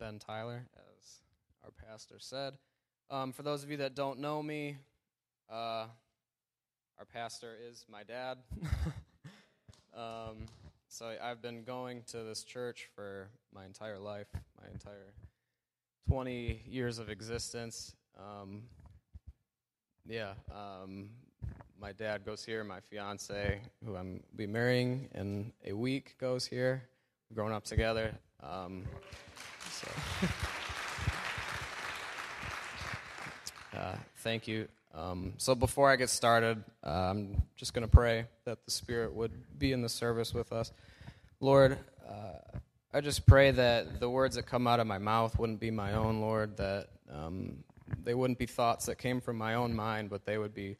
Ben Tyler, as our pastor said. Um, for those of you that don't know me, uh, our pastor is my dad. um, so I've been going to this church for my entire life, my entire 20 years of existence. Um, yeah, um, my dad goes here. My fiance, who I'm be marrying in a week, goes here. We've grown up together. Um, so. uh, thank you. Um, so before I get started, uh, I'm just going to pray that the Spirit would be in the service with us. Lord, uh, I just pray that the words that come out of my mouth wouldn't be my own, Lord, that um, they wouldn't be thoughts that came from my own mind, but they would be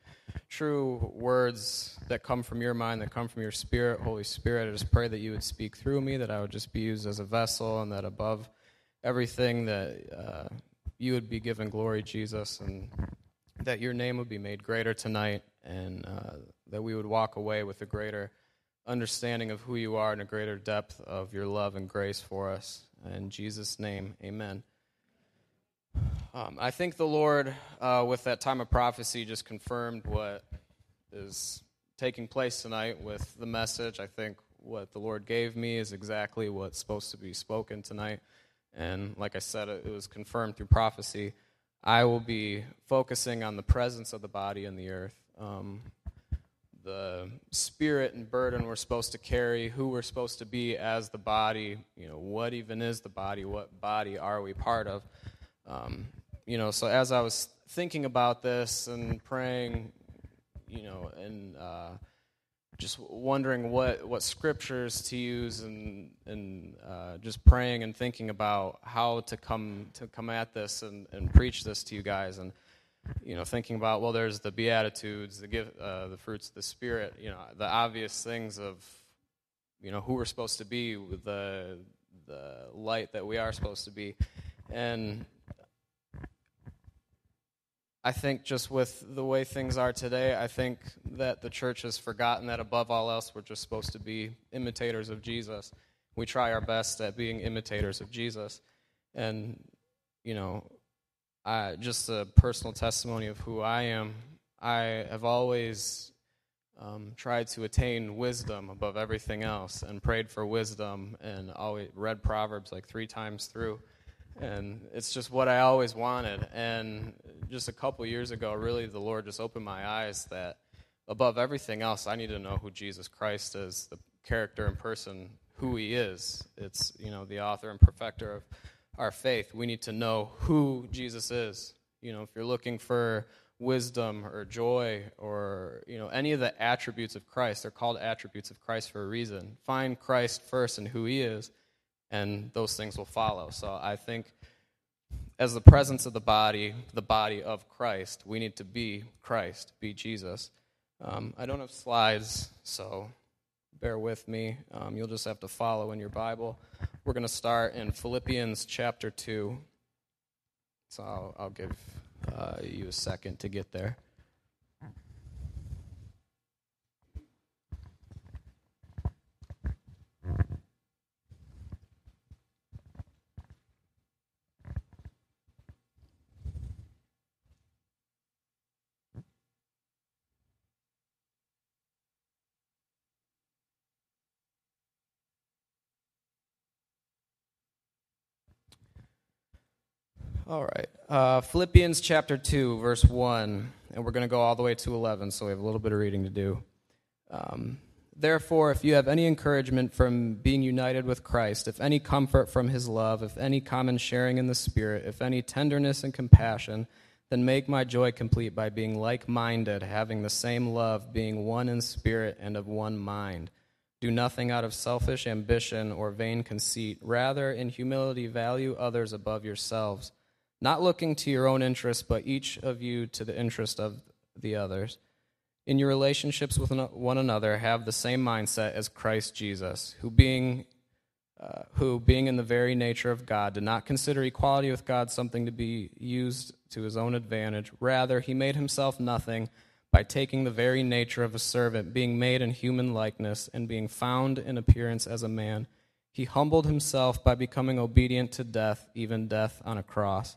true words that come from your mind, that come from your spirit, Holy Spirit. I just pray that you would speak through me, that I would just be used as a vessel, and that above everything, that uh, you would be given glory, Jesus, and that your name would be made greater tonight, and uh, that we would walk away with a greater understanding of who you are and a greater depth of your love and grace for us. In Jesus' name, amen. Um, I think the Lord, uh, with that time of prophecy, just confirmed what is taking place tonight with the message. I think what the Lord gave me is exactly what's supposed to be spoken tonight. And like I said, it was confirmed through prophecy. I will be focusing on the presence of the body in the earth, um, the spirit and burden we're supposed to carry, who we're supposed to be as the body, you know, what even is the body, what body are we part of. Um, you know, so as I was thinking about this and praying, you know, and uh, just wondering what, what scriptures to use and, and uh, just praying and thinking about how to come to come at this and, and preach this to you guys and you know thinking about well there's the beatitudes the give uh, the fruits of the spirit you know the obvious things of you know who we're supposed to be the the light that we are supposed to be. And I think just with the way things are today, I think that the church has forgotten that above all else, we're just supposed to be imitators of Jesus. We try our best at being imitators of Jesus. And, you know, I, just a personal testimony of who I am, I have always um, tried to attain wisdom above everything else and prayed for wisdom and always read Proverbs like three times through and it's just what I always wanted. And just a couple years ago, really, the Lord just opened my eyes that above everything else, I need to know who Jesus Christ is, the character and person, who He is. It's you know the author and perfecter of our faith. We need to know who Jesus is. You know, if you're looking for wisdom or joy or you know any of the attributes of Christ, they're called attributes of Christ for a reason. Find Christ first and who He is and those things will follow. So I think as the presence of the body, the body of Christ, we need to be Christ, be Jesus. Um, I don't have slides, so bear with me. Um, you'll just have to follow in your Bible. We're going to start in Philippians chapter 2. So I'll, I'll give uh, you a second to get there. All right. Uh, Philippians chapter 2, verse 1, and we're going to go all the way to 11, so we have a little bit of reading to do. Um, Therefore, if you have any encouragement from being united with Christ, if any comfort from his love, if any common sharing in the Spirit, if any tenderness and compassion, then make my joy complete by being like minded, having the same love, being one in spirit and of one mind. Do nothing out of selfish ambition or vain conceit. Rather, in humility, value others above yourselves not looking to your own interest, but each of you to the interest of the others. In your relationships with one another, have the same mindset as Christ Jesus, who being uh, who, being in the very nature of God, did not consider equality with God something to be used to his own advantage. Rather, he made himself nothing by taking the very nature of a servant, being made in human likeness, and being found in appearance as a man. He humbled himself by becoming obedient to death, even death on a cross.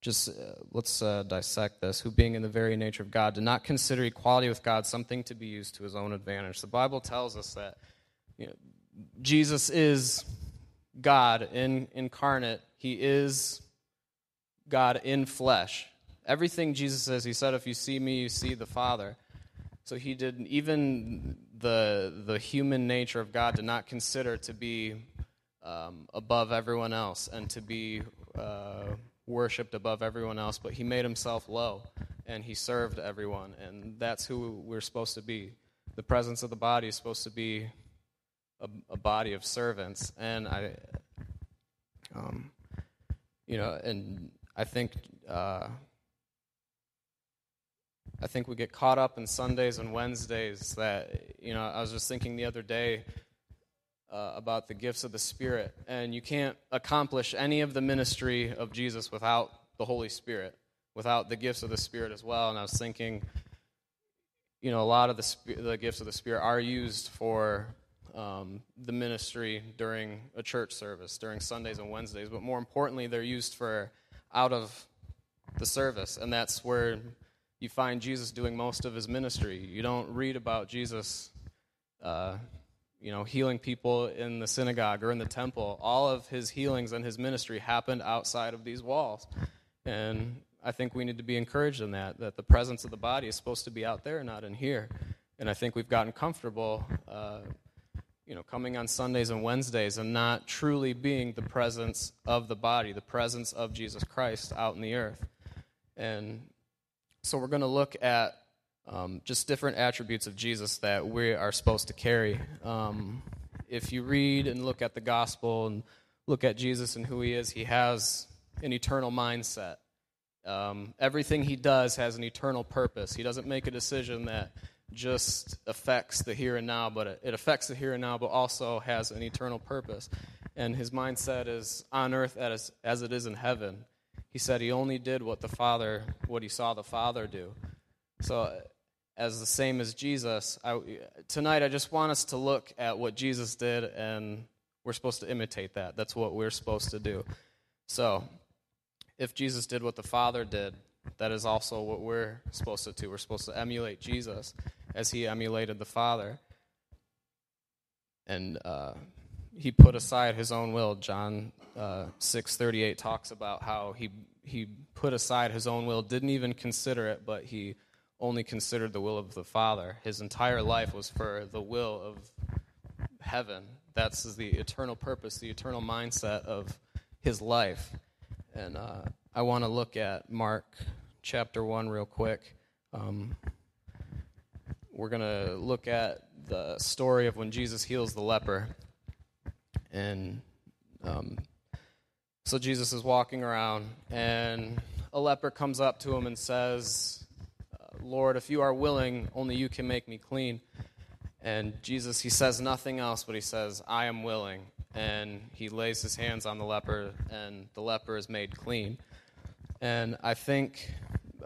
just uh, let's uh, dissect this. Who, being in the very nature of God, did not consider equality with God something to be used to his own advantage. The Bible tells us that you know, Jesus is God in, incarnate, he is God in flesh. Everything Jesus says, he said, If you see me, you see the Father. So he did, even the, the human nature of God did not consider to be um, above everyone else and to be. Uh, worshiped above everyone else, but he made himself low and he served everyone. And that's who we're supposed to be. The presence of the body is supposed to be a, a body of servants. And I, um, you know, and I think. Uh, I think we get caught up in Sundays and Wednesdays that, you know, I was just thinking the other day, uh, about the gifts of the Spirit. And you can't accomplish any of the ministry of Jesus without the Holy Spirit, without the gifts of the Spirit as well. And I was thinking, you know, a lot of the, the gifts of the Spirit are used for um, the ministry during a church service, during Sundays and Wednesdays. But more importantly, they're used for out of the service. And that's where you find Jesus doing most of his ministry. You don't read about Jesus. Uh, you know, healing people in the synagogue or in the temple. All of his healings and his ministry happened outside of these walls. And I think we need to be encouraged in that, that the presence of the body is supposed to be out there, not in here. And I think we've gotten comfortable, uh, you know, coming on Sundays and Wednesdays and not truly being the presence of the body, the presence of Jesus Christ out in the earth. And so we're going to look at um, just different attributes of Jesus that we are supposed to carry. Um, if you read and look at the gospel and look at Jesus and who he is, he has an eternal mindset. Um, everything he does has an eternal purpose. He doesn't make a decision that just affects the here and now, but it, it affects the here and now, but also has an eternal purpose. And his mindset is on earth as, as it is in heaven. He said he only did what the Father, what he saw the Father do. So as the same as Jesus, I, tonight I just want us to look at what Jesus did, and we're supposed to imitate that. That's what we're supposed to do. So, if Jesus did what the Father did, that is also what we're supposed to do. We're supposed to emulate Jesus as he emulated the Father. And uh, he put aside his own will. John uh, 6:38 talks about how he he put aside his own will, didn't even consider it, but he only considered the will of the Father. His entire life was for the will of heaven. That's the eternal purpose, the eternal mindset of his life. And uh, I want to look at Mark chapter 1 real quick. Um, we're going to look at the story of when Jesus heals the leper. And um, so Jesus is walking around, and a leper comes up to him and says, Lord, if you are willing, only you can make me clean. And Jesus, he says nothing else, but he says, I am willing. And he lays his hands on the leper, and the leper is made clean. And I think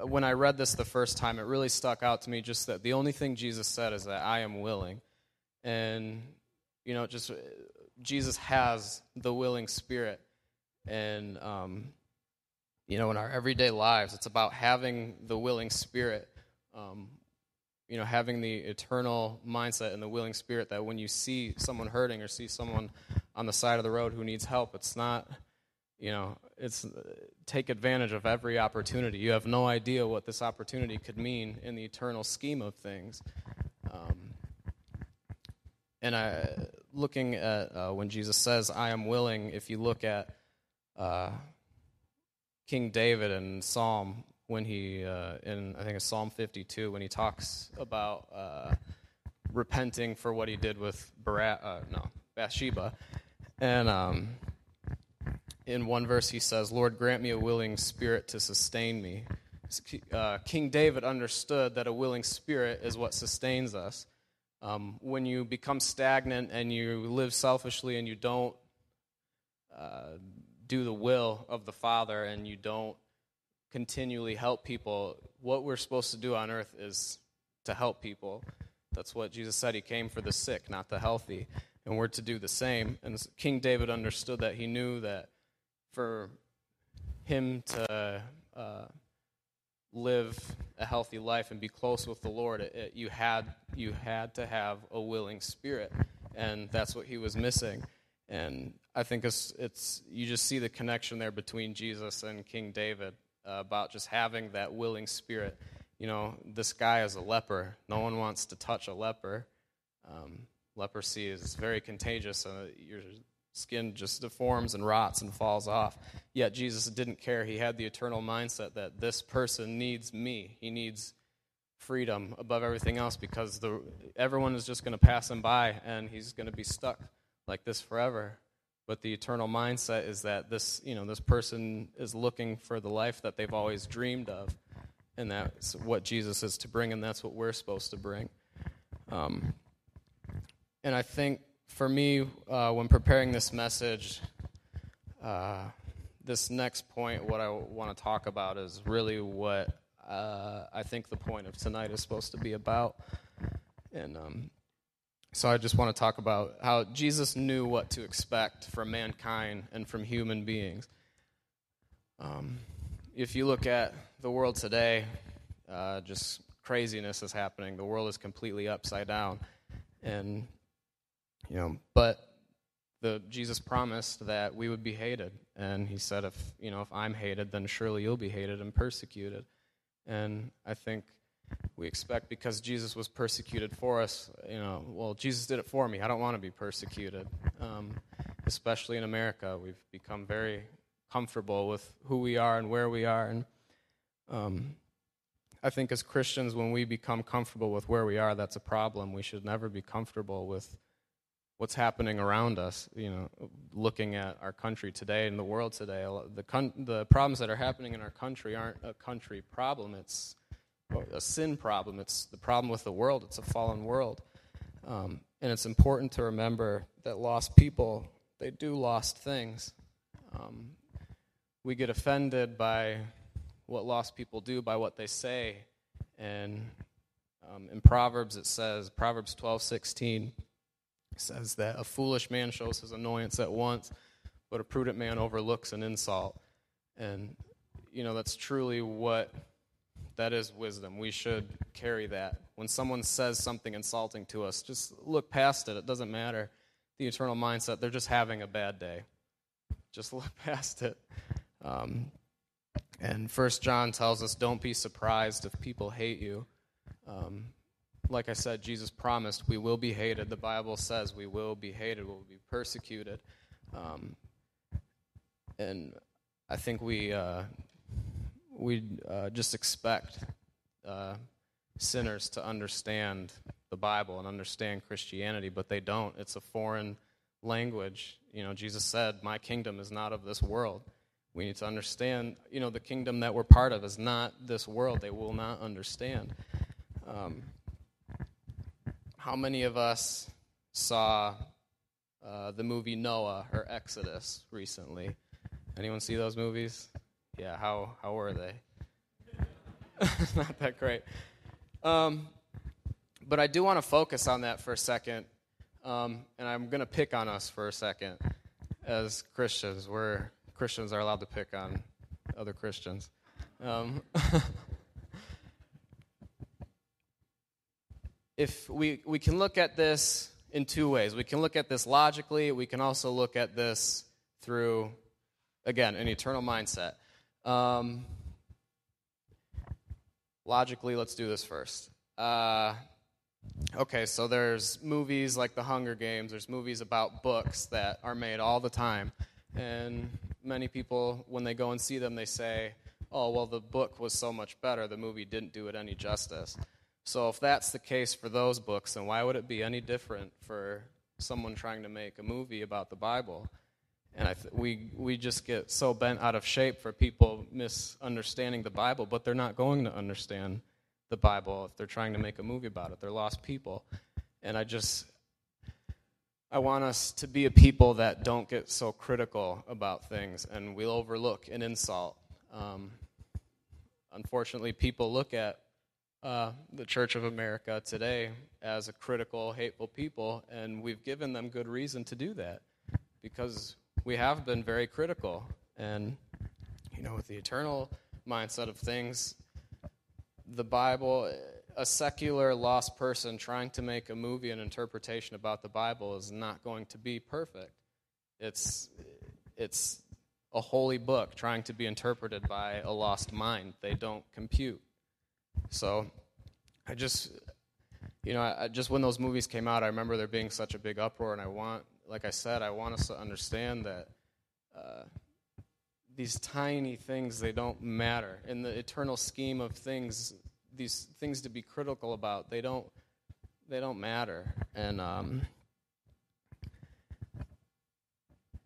when I read this the first time, it really stuck out to me just that the only thing Jesus said is that I am willing. And, you know, just Jesus has the willing spirit. And, um, you know, in our everyday lives, it's about having the willing spirit um, you know, having the eternal mindset and the willing spirit that when you see someone hurting or see someone on the side of the road who needs help, it's not, you know, it's take advantage of every opportunity. You have no idea what this opportunity could mean in the eternal scheme of things. Um, and I, looking at uh, when Jesus says, "I am willing," if you look at uh, King David in Psalm when he uh, in I think it's Psalm 52 when he talks about uh, repenting for what he did with Barat, uh, no Bathsheba, and um, in one verse he says, "Lord, grant me a willing spirit to sustain me." uh, King David understood that a willing spirit is what sustains us. Um, when you become stagnant and you live selfishly and you don't uh, do the will of the Father and you don't continually help people, what we're supposed to do on earth is to help people. That's what Jesus said. He came for the sick, not the healthy. And we're to do the same. And King David understood that. He knew that for him to uh, live a healthy life and be close with the Lord, it, it, you had you had to have a willing spirit, and that's what he was missing. And I think it's it's you just see the connection there between Jesus and King David uh, about just having that willing spirit. You know, this guy is a leper. No one wants to touch a leper. Um, leprosy is very contagious. Uh, your skin just deforms and rots and falls off. Yet Jesus didn't care. He had the eternal mindset that this person needs me. He needs freedom above everything else because the, everyone is just going to pass him by and he's going to be stuck like this forever. But the eternal mindset is that this, you know, this person is looking for the life that they've always dreamed of, and that's what Jesus is to bring, and that's what we're supposed to bring. Um, and I think for me, uh, when preparing this message, uh, this next point, what I want to talk about is really what uh, I think the point of tonight is supposed to be about. And um, so I just want to talk about how Jesus knew what to expect from mankind and from human beings. Um, if you look at the world today, uh, just craziness is happening. The world is completely upside down. And you know, but the Jesus promised that we would be hated, and he said, if you know, if I'm hated, then surely you'll be hated and persecuted. And I think we expect because Jesus was persecuted for us, you know, well, Jesus did it for me. I don't want to be persecuted. Um, especially in America, we've become very comfortable with who we are and where we are, and um, I think as Christians, when we become comfortable with where we are, that's a problem. We should never be comfortable with what's happening around us. You know, looking at our country today and the world today, the con- the problems that are happening in our country aren't a country problem. It's a sin problem. It's the problem with the world. It's a fallen world, um, and it's important to remember that lost people they do lost things. Um, we get offended by what lost people do, by what they say, and um, in Proverbs it says Proverbs twelve sixteen says that a foolish man shows his annoyance at once, but a prudent man overlooks an insult. And, you know, that's truly what that is wisdom. We should carry that. When someone says something insulting to us, just look past it. It doesn't matter. The eternal mindset, they're just having a bad day. Just look past it. Um, and First John tells us, don't be surprised if people hate you. Um, like I said, Jesus promised we will be hated. The Bible says we will be hated, we'll be persecuted. Um, and I think we uh, we uh, just expect uh, sinners to understand the Bible and understand Christianity, but they don't. It's a foreign language. You know, Jesus said, "My kingdom is not of this world." We need to understand. You know, the kingdom that we're part of is not this world. They will not understand. Um, how many of us saw uh, the movie Noah or Exodus recently? Anyone see those movies? Yeah, how how were they? Not that great. Um, but I do want to focus on that for a second, um, and I'm going to pick on us for a second as Christians. We're Christians are allowed to pick on other Christians. Um, if we, we can look at this in two ways. We can look at this logically, we can also look at this through, again, an eternal mindset. Um, logically, let's do this first. Uh, okay, so there's movies like The Hunger Games, there's movies about books that are made all the time. And many people, when they go and see them, they say, oh, well, the book was so much better, the movie didn't do it any justice. So, if that's the case for those books, then why would it be any different for someone trying to make a movie about the Bible? And th- we, we just get so bent out of shape for people misunderstanding the Bible, but they're not going to understand the Bible if they're trying to make a movie about it. They're lost people. And I just, I want us to be a people that don't get so critical about things and we'll overlook an insult. Um, unfortunately, people look at uh, the Church of America today as a critical, hateful people, and we've given them good reason to do that because we have been very critical. And, you know, with the eternal mindset of things, the Bible, a secular lost person trying to make a movie and interpretation about the Bible is not going to be perfect. It's, it's a holy book trying to be interpreted by a lost mind. They don't compute. So I just, you know, I, just when those movies came out, I remember there being such a big uproar, and I want like I said, I want us to understand that uh, these tiny things they don't matter in the eternal scheme of things. These things to be critical about they don't they don't matter. And um,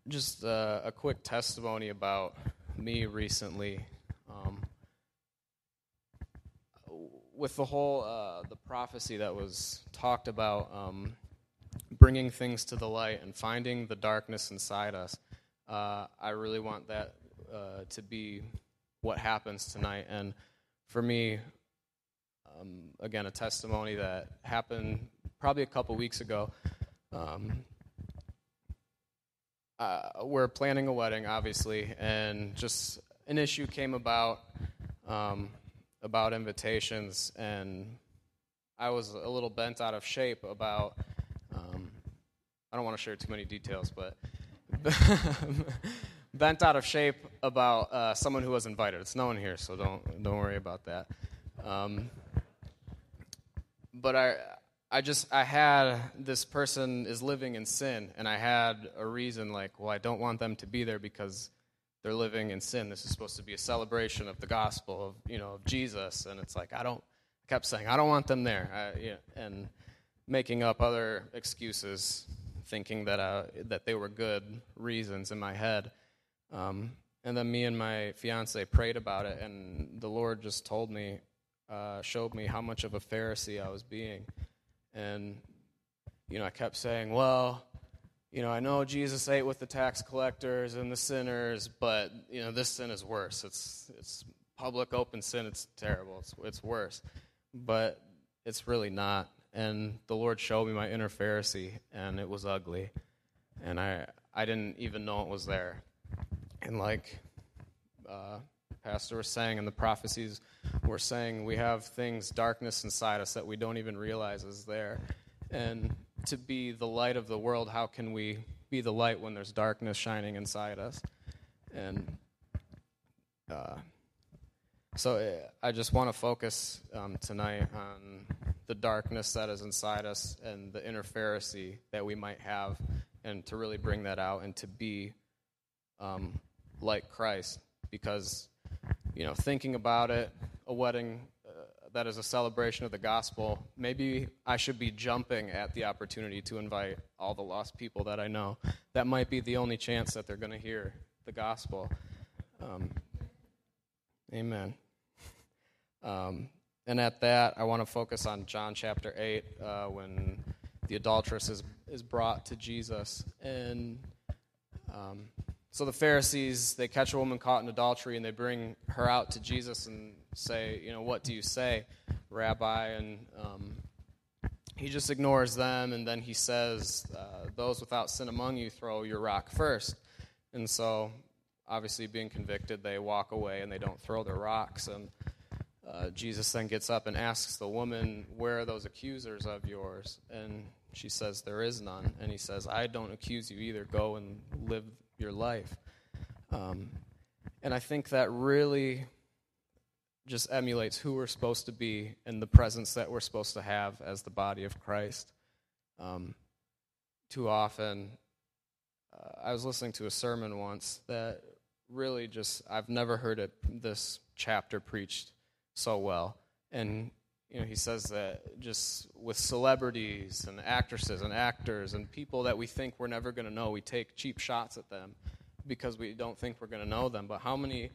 just uh, a quick testimony about me recently. Um, with the whole uh, the prophecy that was talked about um, bringing things to the light and finding the darkness inside us. Uh, I really want that uh, to be what happens tonight. And for me, um, again, a testimony that happened probably a couple weeks ago. Um, uh, we're planning a wedding, obviously, and just an issue came about um, about invitations, and I was a little bent out of shape about I don't want to share too many details, but bent out of shape about uh, someone who was invited. It's no one here, so don't don't worry about that. Um, but I I just I had this person is living in sin, and I had a reason like, well, I don't want them to be there because they're living in sin. This is supposed to be a celebration of the gospel of you know of Jesus, and it's like I don't. I kept saying I don't want them there, I, you know, and making up other excuses thinking that uh, that they were good reasons in my head. Um, and then me and my fiance prayed about it, and the Lord just told me, uh, showed me how much of a Pharisee I was being. And, you know, I kept saying, well, you know, I know Jesus ate with the tax collectors and the sinners, but, you know, this sin is worse. It's, it's public open sin. It's terrible. It's, it's worse. But it's really not and the Lord showed me my inner Pharisee, and it was ugly, and I I didn't even know it was there. And like uh, Pastor was saying, and the prophecies were saying, we have things, darkness inside us that we don't even realize is there. And to be the light of the world, how can we be the light when there's darkness shining inside us? And uh, so uh, I just want to focus um, tonight on the darkness that is inside us and the inner Pharisee that we might have, and to really bring that out and to be um, like Christ. Because, you know, thinking about it, a wedding uh, that is a celebration of the gospel, maybe I should be jumping at the opportunity to invite all the lost people that I know. That might be the only chance that they're going to hear the gospel. Um, amen. Um, and at that, I want to focus on John chapter 8 uh, when the adulteress is, is brought to Jesus. And um, so the Pharisees, they catch a woman caught in adultery and they bring her out to Jesus and say, You know, what do you say, Rabbi? And um, he just ignores them and then he says, uh, Those without sin among you, throw your rock first. And so, obviously, being convicted, they walk away and they don't throw their rocks. And uh, Jesus then gets up and asks the woman, Where are those accusers of yours? And she says, There is none. And he says, I don't accuse you either. Go and live your life. Um, and I think that really just emulates who we're supposed to be and the presence that we're supposed to have as the body of Christ. Um, too often, uh, I was listening to a sermon once that really just, I've never heard it, this chapter preached so well. And you know, he says that just with celebrities and actresses and actors and people that we think we're never going to know, we take cheap shots at them. because we don't think we're going to know them, but how many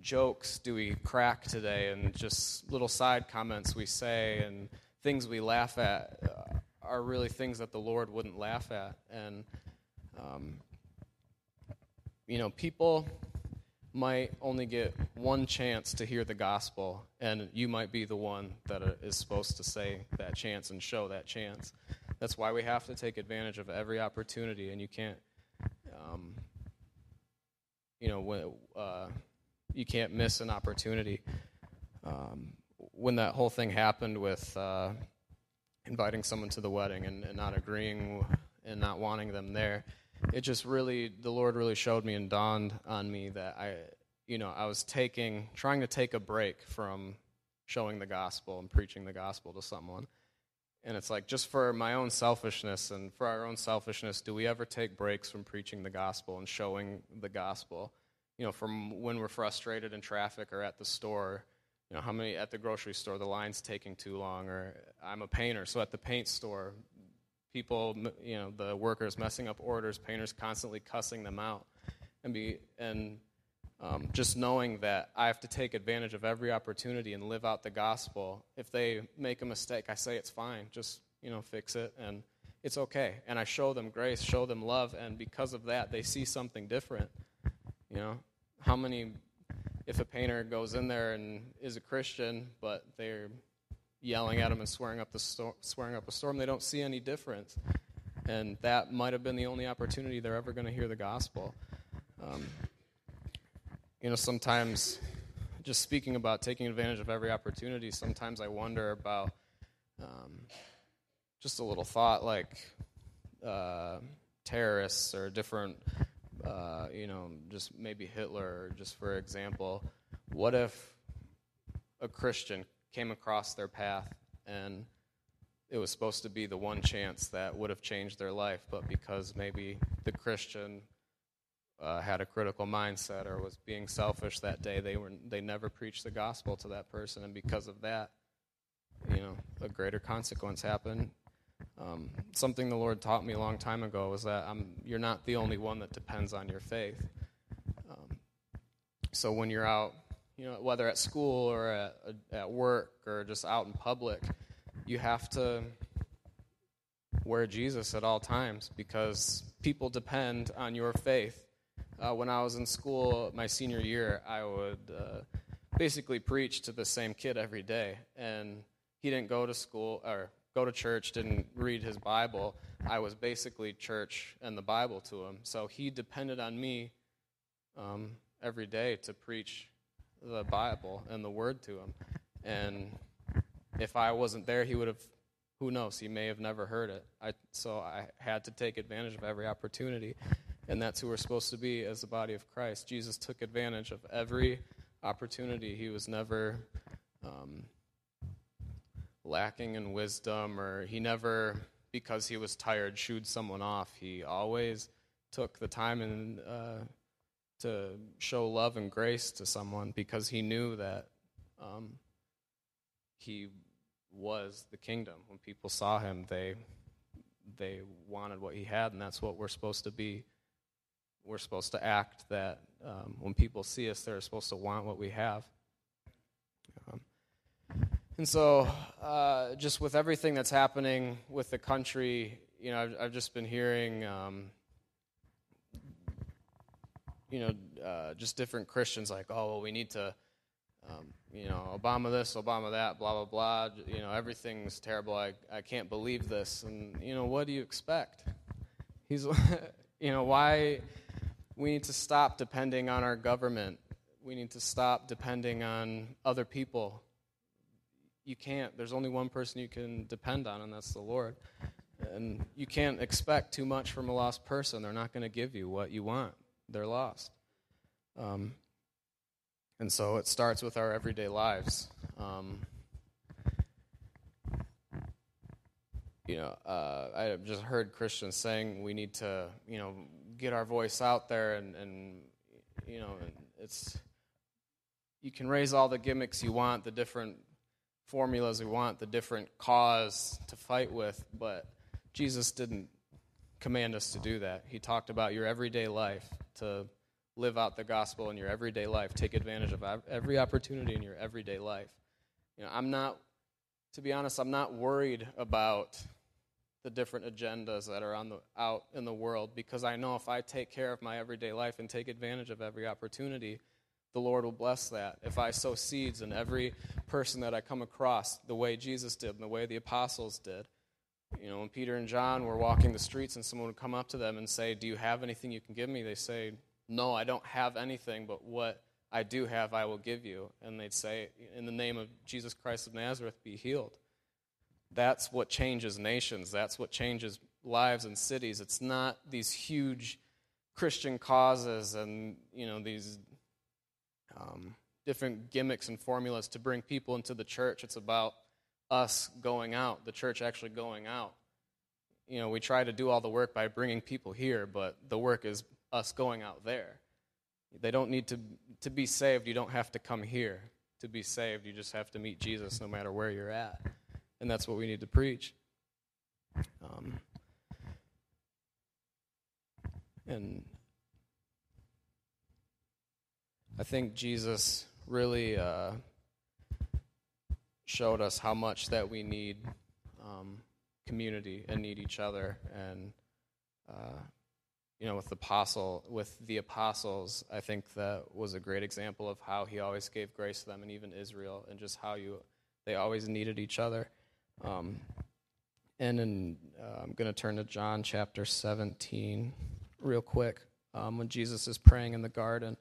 jokes do we crack today and just little side comments we say and things we laugh at uh, are really things that the Lord wouldn't laugh at. And, um, you know, people might only get one chance to hear the gospel, and you might be the one that is supposed to say that chance and show that chance. That's why we have to take advantage of every opportunity, and you can't, um, you know, uh, you can't miss an opportunity. Um, when that whole thing happened with uh, inviting someone to the wedding and, and not agreeing and not wanting them there, it just really the Lord really showed me and dawned on me that I you know I was taking trying to take a break from showing the gospel and preaching the gospel to someone. And it's like just for my own selfishness and for our own selfishness, do we ever take breaks from preaching the gospel and showing the gospel? You know, from when we're frustrated in traffic or at the store, you know, how many at the grocery store the line's taking too long or I'm a painter, so at the paint store people, you know, the workers messing up orders, painters constantly cussing them out, and be and um, just knowing that I have to take advantage of every opportunity and live out the gospel. If they make a mistake, I say it's fine. Just you know, fix it, and it's okay. And I show them grace, show them love, and because of that, they see something different. You know, how many? If a painter goes in there and is a Christian, but they're yelling at them and swearing up the sto- swearing up a storm. They don't see any difference, and that might have been the only opportunity they're ever going to hear the gospel. Um, you know, sometimes just speaking about taking advantage of every opportunity. Sometimes I wonder about um, just a little thought like uh, terrorists or different. Uh, you know, just maybe Hitler, just for example. What if a Christian came across their path and it was supposed to be the one chance that would have changed their life, but because maybe the Christian uh, had a critical mindset or was being selfish that day, they were they never preached the gospel to that person, and because of that, you know, a greater consequence happened. Um, something the Lord taught me a long time ago was that I'm, you're not the only one that depends on your faith. Um, so when you're out you know, whether at school or at, at work or just out in public, you have to wear Jesus at all times because people depend on your faith. Uh, when I was in school my senior year, I would uh, basically preach to the same kid every day, and he didn't go to school or go to church, didn't read his Bible. I was basically church and the Bible to him, so he depended on me um, every day to preach the Bible and the Word to him. And if I wasn't there, he would have, who knows, he may have never heard it. I, so I had to take advantage of every opportunity. And that's who we're supposed to be as the body of Christ. Jesus took advantage of every opportunity. He was never um, lacking in wisdom, or he never, because he was tired, shooed someone off. He always took the time and uh, to show love and grace to someone because he knew that um, he was the kingdom. When people saw him, they they wanted what he had, and that's what we're supposed to be. We're supposed to act that um, when people see us, they're supposed to want what we have. Um, and so, uh, just with everything that's happening with the country, you know, I've, I've just been hearing um, you know, uh, just different Christians like, oh, well, we need to, um, you know, Obama this, Obama that, blah, blah, blah. You know, everything's terrible. I, I can't believe this. And, you know, what do you expect? He's, you know, why we need to stop depending on our government. We need to stop depending on other people. You can't. There's only one person you can depend on, and that's the Lord. And you can't expect too much from a lost person. They're not going to give you what you want they're lost. Um, and so it starts with our everyday lives. Um, you know, uh, I just heard Christians saying we need to, you know, get our voice out there, and, and you know, it's you can raise all the gimmicks you want, the different formulas you want, the different cause to fight with, but Jesus didn't command us to do that. He talked about your everyday life to live out the gospel in your everyday life. Take advantage of every opportunity in your everyday life. You know, I'm not, to be honest, I'm not worried about the different agendas that are on the, out in the world because I know if I take care of my everyday life and take advantage of every opportunity, the Lord will bless that. If I sow seeds in every person that I come across, the way Jesus did and the way the apostles did. You know, when Peter and John were walking the streets and someone would come up to them and say, Do you have anything you can give me? They say, No, I don't have anything, but what I do have, I will give you. And they'd say, In the name of Jesus Christ of Nazareth, be healed. That's what changes nations. That's what changes lives and cities. It's not these huge Christian causes and you know these um, different gimmicks and formulas to bring people into the church. It's about us going out, the church actually going out. You know, we try to do all the work by bringing people here, but the work is us going out there. They don't need to to be saved. You don't have to come here to be saved. You just have to meet Jesus, no matter where you're at and that's what we need to preach. Um, and I think Jesus really uh, showed us how much that we need um, community and need each other. And uh, you know, with the apostle, with the apostles, I think that was a great example of how he always gave grace to them, and even Israel, and just how you they always needed each other. Um, and in, uh, I'm going to turn to John chapter 17 real quick um, when Jesus is praying in the garden.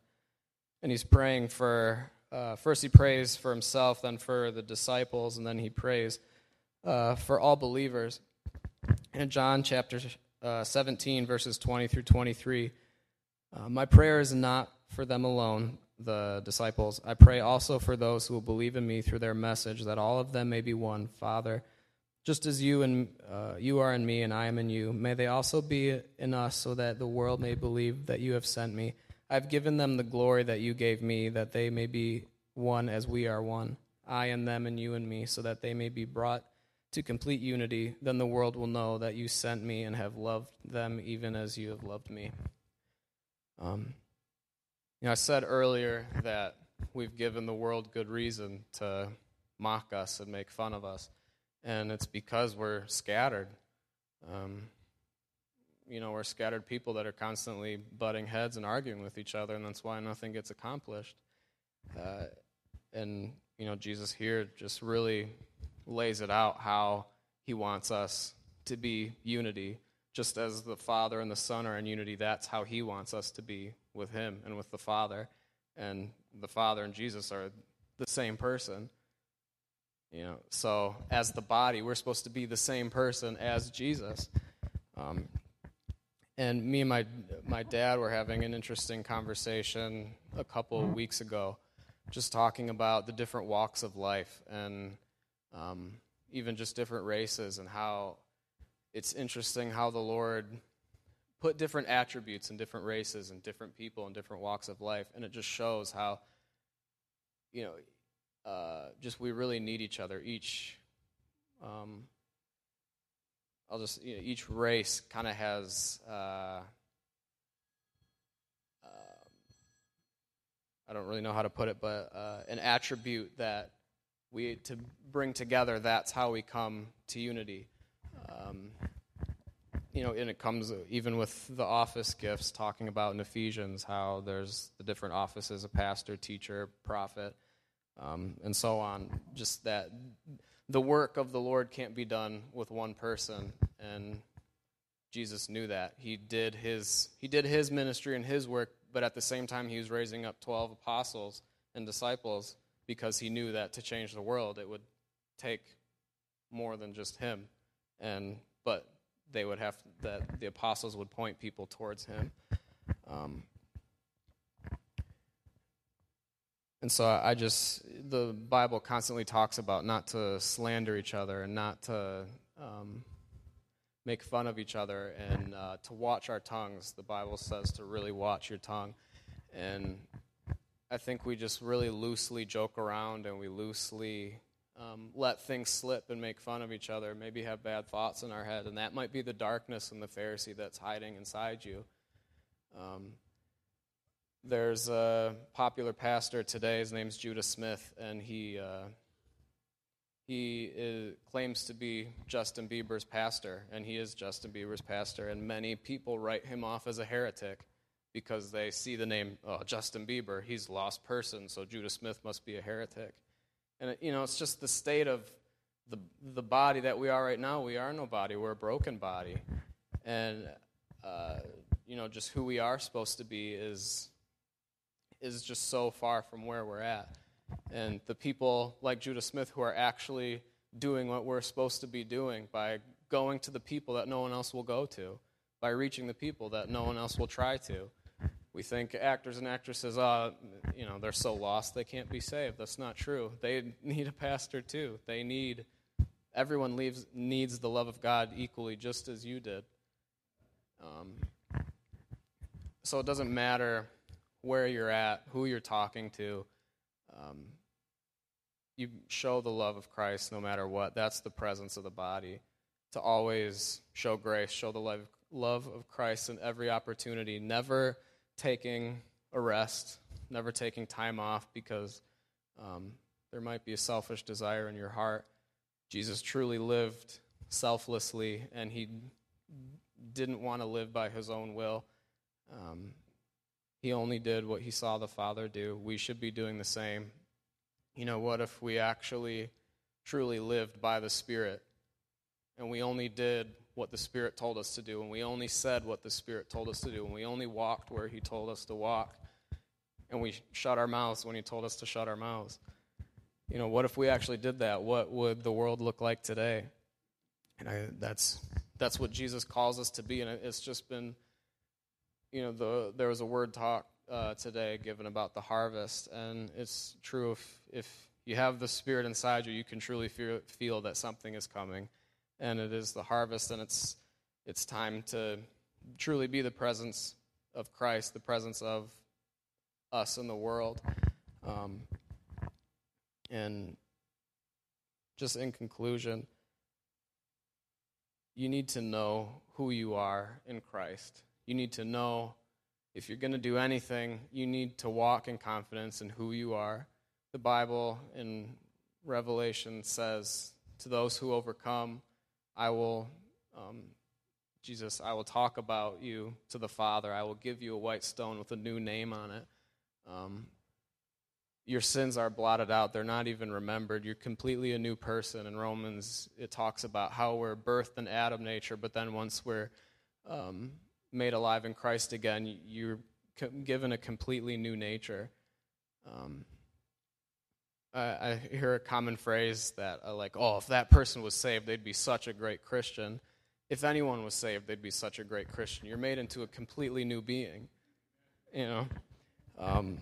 And he's praying for, uh, first he prays for himself, then for the disciples, and then he prays uh, for all believers. In John chapter uh, 17, verses 20 through 23, uh, my prayer is not for them alone, the disciples. I pray also for those who will believe in me through their message, that all of them may be one. Father, just as you and uh, you are in me and I am in you, may they also be in us, so that the world may believe that you have sent me. I have given them the glory that you gave me, that they may be one as we are one. I and them and you and me, so that they may be brought to complete unity. Then the world will know that you sent me and have loved them even as you have loved me. Um, you know, I said earlier that we've given the world good reason to mock us and make fun of us, and it's because we're scattered. Um, you know, we're scattered people that are constantly butting heads and arguing with each other, and that's why nothing gets accomplished. Uh, and, you know, Jesus here just really lays it out how he wants us to be unity just as the Father and the Son are in unity, that's how He wants us to be with Him and with the Father. And the Father and Jesus are the same person. You know, so as the body, we're supposed to be the same person as Jesus. Um, and me and my my dad were having an interesting conversation a couple of weeks ago, just talking about the different walks of life and um, even just different races and how it's interesting how the Lord put different attributes in different races and different people in different walks of life, and it just shows how, you know, uh, just we really need each other. Each, um, I'll just, you know, each race kind of has. Uh, um, I don't really know how to put it, but uh, an attribute that we to bring together. That's how we come to unity. Um, you know, and it comes even with the office gifts, talking about in Ephesians how there's the different offices a pastor, teacher, prophet, um, and so on. Just that the work of the Lord can't be done with one person, and Jesus knew that. He did his he did his ministry and his work, but at the same time he was raising up 12 apostles and disciples because he knew that to change the world it would take more than just him. And but they would have that the apostles would point people towards him. Um, and so I just the Bible constantly talks about not to slander each other and not to um, make fun of each other and uh, to watch our tongues. The Bible says to really watch your tongue, and I think we just really loosely joke around and we loosely um, let things slip and make fun of each other, maybe have bad thoughts in our head, and that might be the darkness and the Pharisee that's hiding inside you. Um, there's a popular pastor today. His name's Judah Smith, and he uh, he is, claims to be Justin Bieber's pastor, and he is Justin Bieber's pastor. And many people write him off as a heretic because they see the name oh, Justin Bieber. He's a lost person, so Judah Smith must be a heretic. And you know, it's just the state of the the body that we are right now. We are no body. We're a broken body, and uh, you know, just who we are supposed to be is is just so far from where we're at. And the people like Judah Smith who are actually doing what we're supposed to be doing by going to the people that no one else will go to, by reaching the people that no one else will try to. We think actors and actresses, uh, you know, they're so lost they can't be saved. That's not true. They need a pastor too. They need everyone leaves, needs the love of God equally, just as you did. Um, so it doesn't matter where you're at, who you're talking to. Um, you show the love of Christ no matter what. That's the presence of the body. To always show grace, show the love, of Christ in every opportunity, never taking a rest, never taking time off because um, there might be a selfish desire in your heart. Jesus truly lived selflessly, and he didn't want to live by his own will. Um, he only did what he saw the Father do. We should be doing the same. You know, what if we actually truly lived by the Spirit and we only did what the Spirit told us to do and we only said what the Spirit told us to do and we only walked where He told us to walk and we shut our mouths when He told us to shut our mouths? You know, what if we actually did that? What would the world look like today? And I, that's that's what Jesus calls us to be, and it's just been you know, the, there was a word talk uh, today given about the harvest, and it's true if, if you have the Spirit inside you, you can truly feel, feel that something is coming, and it is the harvest, and it's, it's time to truly be the presence of Christ, the presence of us in the world. Um, and just in conclusion, you need to know who you are in Christ. You need to know if you're going to do anything, you need to walk in confidence in who you are. The Bible in Revelation says, To those who overcome, I will, um, Jesus, I will talk about you to the Father. I will give you a white stone with a new name on it. Um, your sins are blotted out. They're not even remembered. You're completely a new person. In Romans, it talks about how we're birthed in Adam nature, but then once we're um, made alive in Christ again, you're given a completely new nature. Um, I, I, hear a common phrase that, uh, like, oh, if that person was saved, they'd be such a great Christian. If anyone was saved, they'd be such a great Christian. You're made into a completely new being, you know. Um,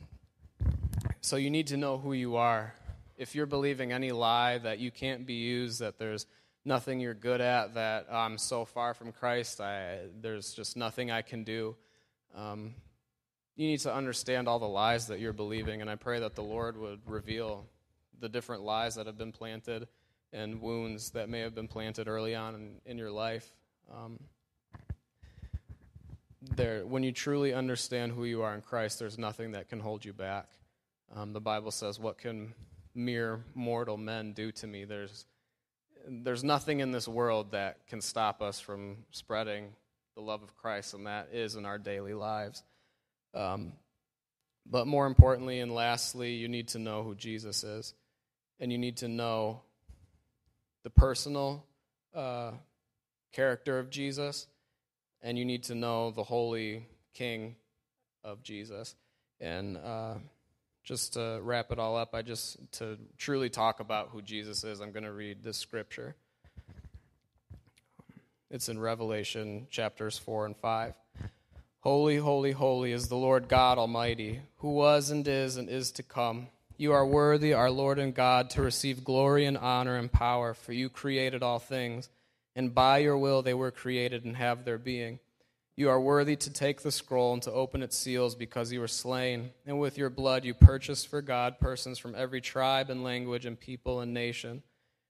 so you need to know who you are. If you're believing any lie that you can't be used, that there's nothing you're good at, that I'm so far from Christ, I, there's just nothing I can do. Um, you need to understand all the lies that you're believing, and I pray that the Lord would reveal the different lies that have been planted and wounds that may have been planted early on in, in your life. Um, there, when you truly understand who you are in Christ, there's nothing that can hold you back. Um, the Bible says, "What can mere mortal men do to me?" There's there's nothing in this world that can stop us from spreading the love of Christ, and that is in our daily lives. Um, but more importantly and lastly, you need to know who Jesus is, and you need to know the personal uh, character of Jesus, and you need to know the holy King of Jesus. And uh, just to wrap it all up, I just, to truly talk about who Jesus is, I'm going to read this scripture. It's in Revelation chapters 4 and 5. Holy, holy, holy is the Lord God Almighty, who was and is and is to come. You are worthy, our Lord and God, to receive glory and honor and power, for you created all things, and by your will they were created and have their being. You are worthy to take the scroll and to open its seals because you were slain, and with your blood you purchased for God persons from every tribe and language and people and nation.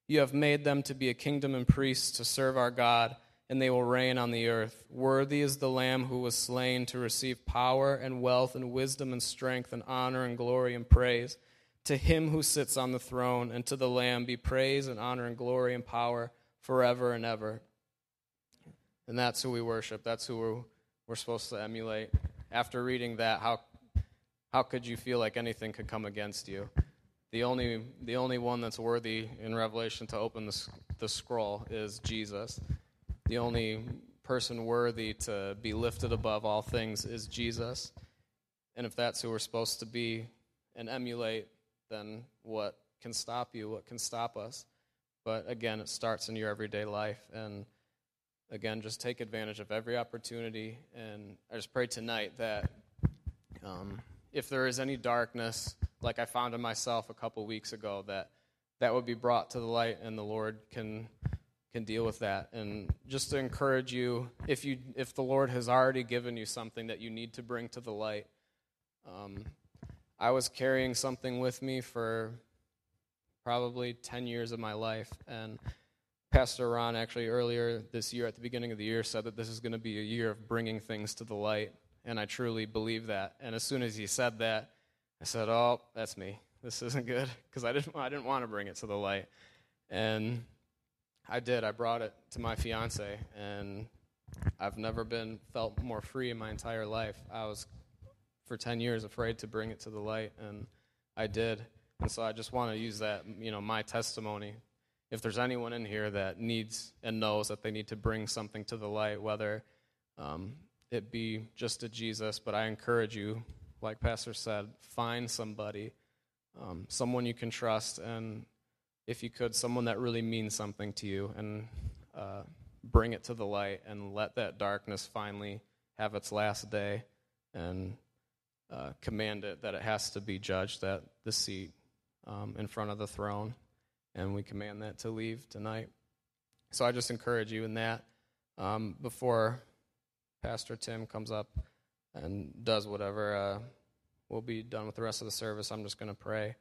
You have made them to be a kingdom and priests to serve our God and they will reign on the earth. Worthy is the Lamb who was slain to receive power and wealth and wisdom and strength and honor and glory and praise. To him who sits on the throne and to the Lamb be praise and honor and glory and power forever and ever. And that's who we worship. That's who we're, we're supposed to emulate. After reading that, how, how could you feel like anything could come against you? The only, the only one that's worthy in Revelation to open the, the scroll is Jesus. The only person worthy to be lifted above all things is Jesus. And if that's who we're supposed to be and emulate, then what can stop you? What can stop us? But again, it starts in your everyday life. And again, just take advantage of every opportunity. And I just pray tonight that um, if there is any darkness, like I found in myself a couple weeks ago, that that would be brought to the light and the Lord can can deal with that. And just to encourage you, if you if the Lord has already given you something that you need to bring to the light, um, I was carrying something with me for probably ten years of my life, and Pastor Ron actually earlier this year, at the beginning of the year, said that this is going to be a year of bringing things to the light, and I truly believe that. And as soon as he said that, I said, "Oh, that's me. This isn't good," because I didn't I didn't want to bring it to the light, and I did. I brought it to my fiance, and I've never been felt more free in my entire life. I was for 10 years afraid to bring it to the light, and I did. And so I just want to use that, you know, my testimony. If there's anyone in here that needs and knows that they need to bring something to the light, whether um, it be just to Jesus, but I encourage you, like Pastor said, find somebody, um, someone you can trust, and if you could, someone that really means something to you, and uh, bring it to the light and let that darkness finally have its last day and uh, command it that it has to be judged at the seat um, in front of the throne. And we command that to leave tonight. So I just encourage you in that. Um, before Pastor Tim comes up and does whatever, uh, we'll be done with the rest of the service. I'm just going to pray.